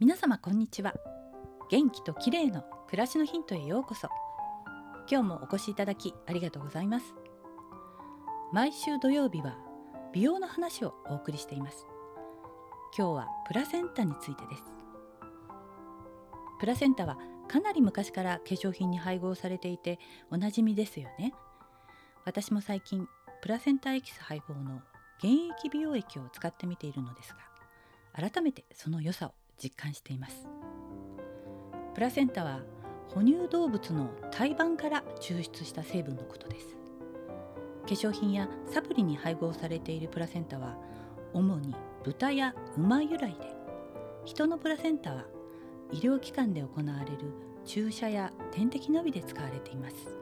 皆様こんにちは。元気と綺麗の暮らしのヒントへようこそ。今日もお越しいただきありがとうございます。毎週土曜日は美容の話をお送りしています。今日はプラセンタについてです。プラセンタはかなり昔から化粧品に配合されていておなじみですよね。私も最近プラセンタエキス配合の原液美容液を使ってみているのですが改めてその良さを実感しています。プラセンタは哺乳動物の胎盤から抽出した成分のことです。化粧品やサプリに配合されているプラセンタは主に豚や馬由来で人のプラセンタは医療機関で行われる注射や点滴のみで使われています。化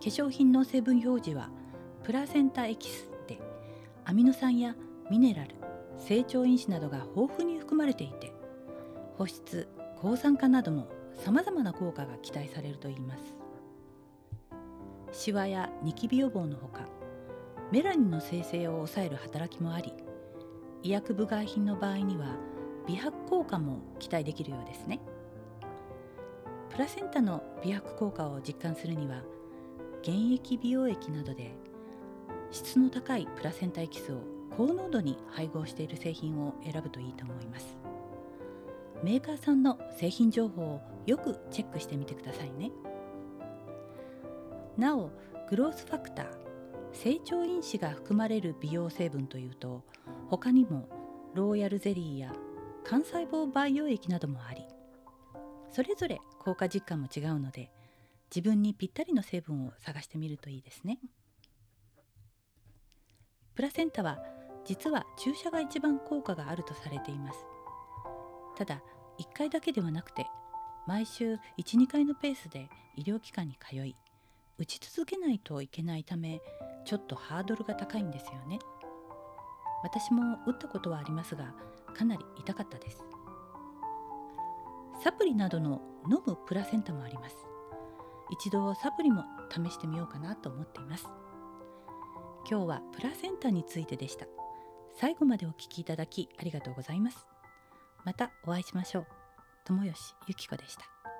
粧品の成分表示はプラセンタエキスでアミノ酸やミネラル成長因子などが豊富に含まれていて保湿抗酸化などのさまざまな効果が期待されるといいます。シワやニキビ予防のほかメラニンの生成を抑える働きもあり医薬部外品の場合には美白効果も期待できるようですね。プラセンタの美白効果を実感するには原液美容液などで質の高いプラセンタエキスを高濃度に配合している製品を選ぶといいと思います。メーカーさんの製品情報をよくチェックしてみてくださいね。なおグロースファクター成長因子が含まれる美容成分というと他にもローヤルゼリーや幹細胞培養液などもありそれぞれ効果実感も違うので自分にぴったりの成分を探してみるといいですね。プラセンタは実は注射が一番効果があるとされています。ただ1回だけではなくて毎週12回のペースで医療機関に通い打ち続けないといけないためちょっとハードルが高いんですよね。私も打ったことはありますがかなり痛かったです。サプリなどの飲むプラセンタもあります。一度サプリも試してみようかなと思っています。今日はプラセンタについてでした。最後までお聞きいただきありがとうございます。またお会いしましょう。友吉ゆき子でした。